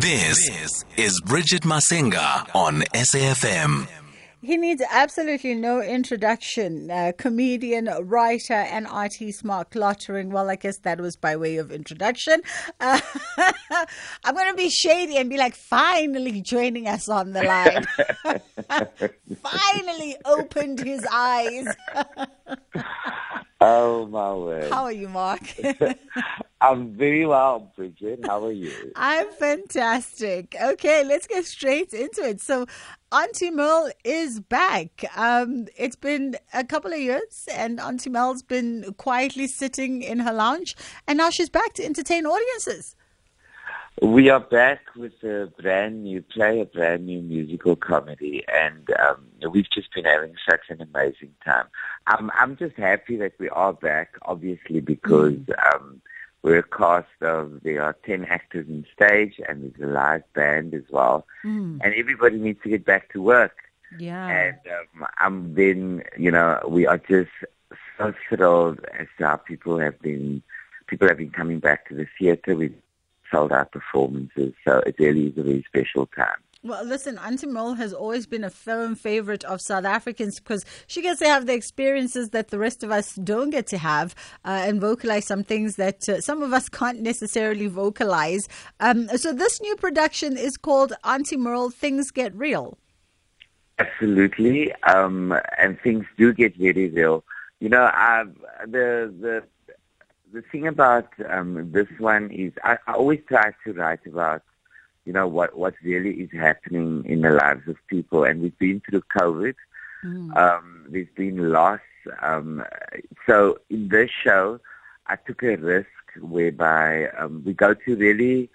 This is Bridget Masenga on SAFM. He needs absolutely no introduction. Uh, comedian, writer, and artist Marc Lottering. Well, I guess that was by way of introduction. Uh, I'm going to be shady and be like, finally joining us on the line. finally opened his eyes. Oh my word. How are you, Marc? I'm very well, Bridget. How are you? I'm fantastic. Okay, let's get straight into it. So, Auntie Merle is back. Um, it's been a couple of years, and Auntie Merle's been quietly sitting in her lounge, and now she's back to entertain audiences. We are back with a brand new play, a brand new musical comedy, and um, we've just been having such an amazing time. I'm I'm just happy that we are back, obviously, because Mm. um, we're a cast of there are ten actors on stage, and there's a live band as well, Mm. and everybody needs to get back to work. Yeah. And um, I'm then, you know, we are just so thrilled as to how people have been, people have been coming back to the theatre. We've sold out performances, so it really is a very special time. Well, listen, Auntie Merle has always been a firm favorite of South Africans because she gets to have the experiences that the rest of us don't get to have uh, and vocalize some things that uh, some of us can't necessarily vocalize. Um, so, this new production is called Auntie Merle Things Get Real. Absolutely, um, and things do get very real. You know, the the the thing about um, this one is I, I always try to write about, you know, what what really is happening in the lives of people, and we've been through COVID. Um, there's been loss. Um, so in this show, I took a risk whereby um, we go to really,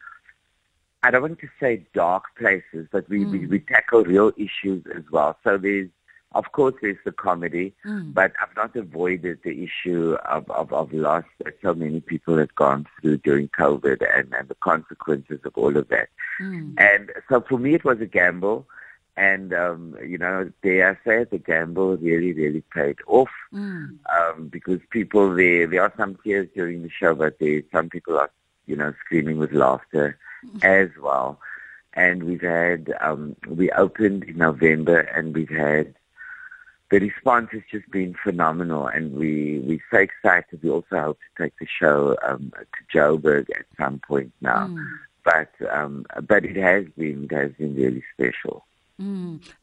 I don't want to say dark places, but we, we, we tackle real issues as well. So there's, of course, there's the comedy, but I've not avoided the issue of, of, of loss that so many people have gone through during COVID and, and the consequences of all of that. And so for me, it was a gamble. And, um, you know, dare I say it, the gamble really, really paid off. Um, because people, there, there are some tears during the show, but there, some people are, you know, screaming with laughter as well. And we've had, um, we opened in November and we've had, the response has just been phenomenal and we, we're so excited. We also hope to take the show, um, to Joburg at some point now. But, um, but it has been, it has been really special.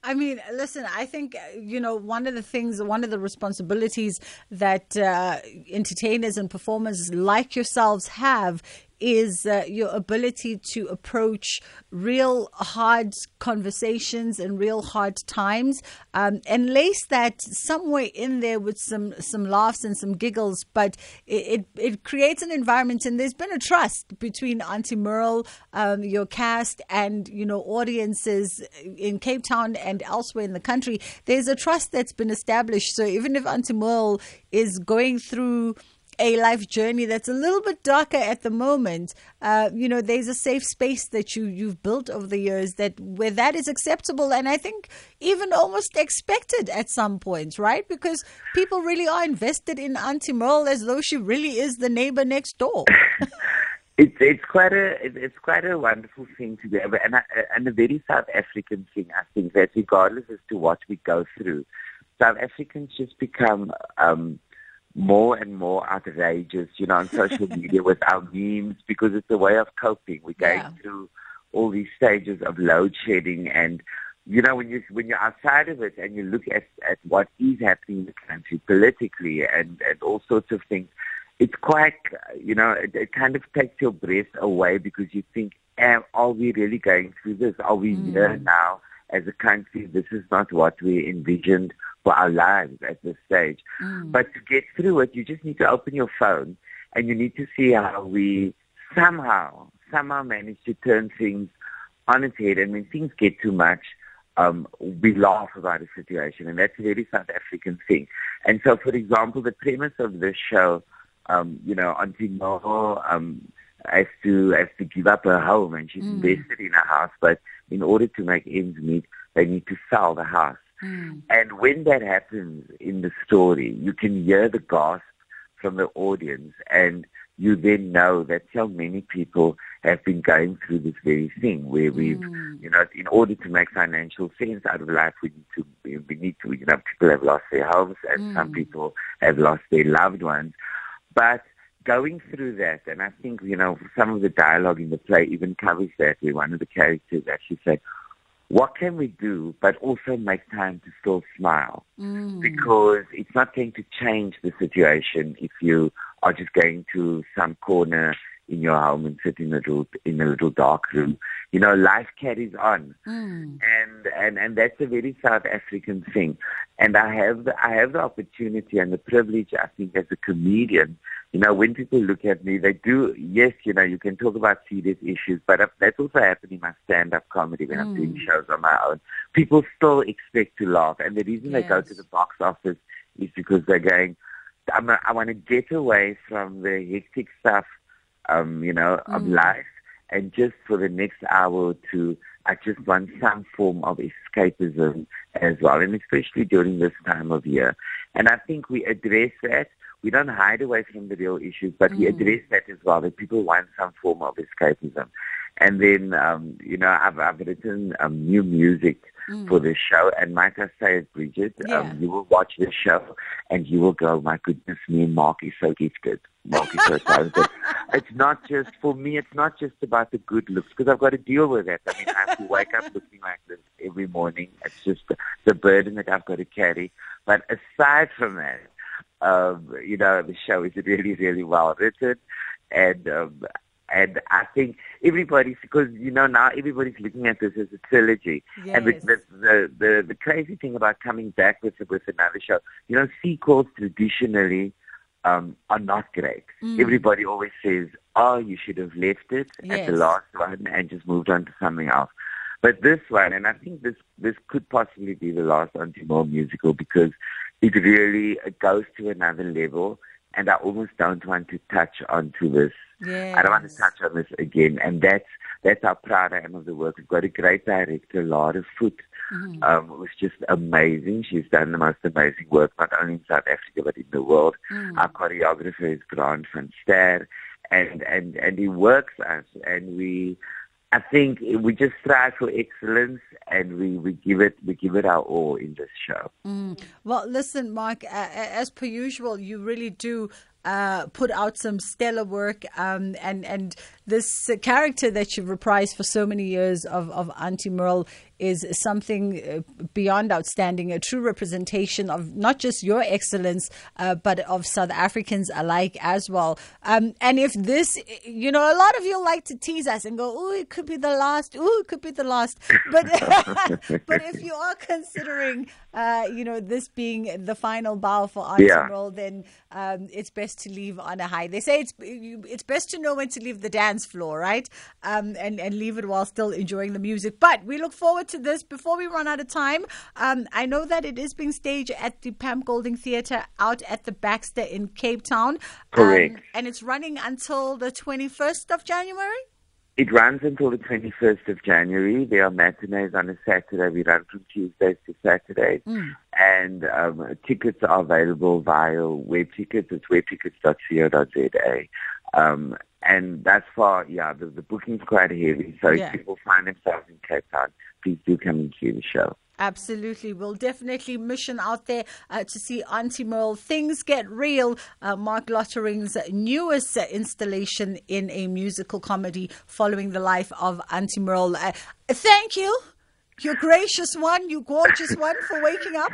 I mean, listen, I think, uh, you know, one of the things, one of the responsibilities that uh, entertainers and performers like yourselves have is uh, your ability to approach real hard conversations and real hard times um, and lace that somewhere in there with some some laughs and some giggles. But it, it, it creates an environment and there's been a trust between Auntie Merle um, your cast and you know audiences in Cape Town and elsewhere in the country. There's a trust that's been established. So even if Auntie Merle is going through a life journey that's a little bit darker at the moment, uh, you know, there's a safe space that you you've built over the years that where that is acceptable, and I think even almost expected at some points, right? Because people really are invested in Auntie Merle as though she really is the neighbor next door. It's it's quite a it's quite a wonderful thing to be able and I, and a very South African thing I think that regardless as to what we go through, South Africans just become um, more and more outrageous, you know, on social media with our memes because it's a way of coping. We're going Yeah. through all these stages of load shedding and you know, when you when you're outside of it and you look at, at what is happening in the country politically and, and all sorts of things, it's quite, you know, it, it kind of takes your breath away because you think, are we really going through this? Are we here mm. now as a country? This is not what we envisioned for our lives at this stage. But to get through it, you just need to open your phone and you need to see how we somehow, somehow manage to turn things on its head. And when things get too much, um, we laugh about a situation, and that's a very South African thing. And so, for example, the premise of this show, um, you know, Auntie Merle um, has to has to give up her home, and she's invested in a house, but in order to make ends meet, they need to sell the house. And when that happens in the story, you can hear the gasp from the audience, and you then know that so many people have been going through this very thing where we've, Mm. you know, in order to make financial sense out of life, we need to, we need to, you know, people have lost their homes and some people have lost their loved ones. But going through that, and I think, you know, some of the dialogue in the play even covers that, where one of the characters actually said, what can we do, but also make time to still smile? Mm. Because it's not going to change the situation if you are just going to some corner in your home and sit in a little in a little dark room. You know, life carries on, mm. and and and that's a very South African thing. And I have the, I have the opportunity and the privilege, I think, as a comedian. You know, when people look at me, they do. Yes, you know, you can talk about serious issues, but uh, that's also happening in my stand-up comedy when I'm doing shows on my own. People still expect to laugh, and the reason they go to the box office is because they're going. I'm a, I want to get away from the hectic stuff, um, you know, of life, and just for the next hour or two, I just want some form of escapism as well, and especially during this time of year. And I think we address that. We don't hide away from the real issues, but we address that as well. That people want some form of escapism. And then, um, you know, I've, I've written um, new music for the show. And like I say, Bridget, Yeah. um, you will watch the show and you will go, my goodness me, Marc is so gifted. Marc is so talented. it's not just, for me, it's not just about the good looks because I've got to deal with that. I mean, I have to wake up looking like this every morning. It's just the, the burden that I've got to carry. But aside from that, um, you know, the show is really, really well written. And, um, and I think everybody's, because, you know, now everybody's looking at this as a trilogy. And the, Yes. the, the, the, the crazy thing about coming back with, with another show, you know, sequels traditionally um, are not great. Mm. Everybody always says, oh, you should have left it at the last one and just moved on to something else. But this one, and I think this this could possibly be the last Auntie Merle musical because it really goes to another level, and I almost don't want to touch onto this. I don't want to touch on this again, and that's that's how proud I am of the work. We've got a great director, Lara Foot, Mm-hmm. um, who's just amazing. She's done the most amazing work, not only in South Africa but in the world. Mm. Our choreographer is Grant van Ster, and and and he works us, and we. I think we just strive for excellence, and we, we give it we give it our all in this show. Well, listen, Marc, uh, as per usual, you really do uh, put out some stellar work. Um, and, and this character that you've reprised for so many years of, of Auntie Merle is something uh, beyond outstanding, a true representation of not just your excellence, uh, but of South Africans alike as well. Um, and if this, you know, a lot of you like to tease us and go, oh, it could be the last, oh, it could be the last. But, but if you are considering, uh, you know, this being the final bow for Auntie Yeah. Merle, then um, it's best to leave on a high. They say it's it's best to know when to leave the dance floor, right? Um, and and leave it while still enjoying the music. But we look forward to this. Before we run out of time, um, I know that it is being staged at the Pam Golding Theatre out at the Baxter in Cape Town. Correct. Um, and it's running until the twenty first of January. It runs until the 21st of January. There are matinees on a Saturday. We run from Tuesdays to Saturdays. And um, tickets are available via web tickets. It's webtickets.co.za. Um, and that's far, yeah, the, the booking's quite heavy. So Yeah. if people find themselves in Cape Town, please do come and see the show. Absolutely. We'll definitely mission out there uh, to see Auntie Merle. Things Get Real, uh, Marc Lottering's newest uh, installation in a musical comedy following the life of Auntie Merle. Uh, thank you. You gracious one, you gorgeous one for waking up.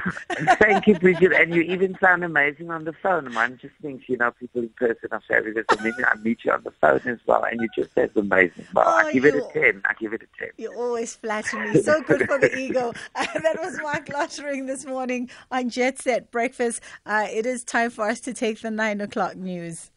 Thank you, Bridget. And you even sound amazing on the phone. One just thinks, you know, people in person are fabulous. And then I meet you on the phone as well, and you just as amazing. Well, Oh, I give it a 10. I give it a 10. You always flatter me. So good for the ego. Uh, that was Marc Lottering this morning on Jet Set Breakfast. Uh, it is time for us to take the nine o'clock news.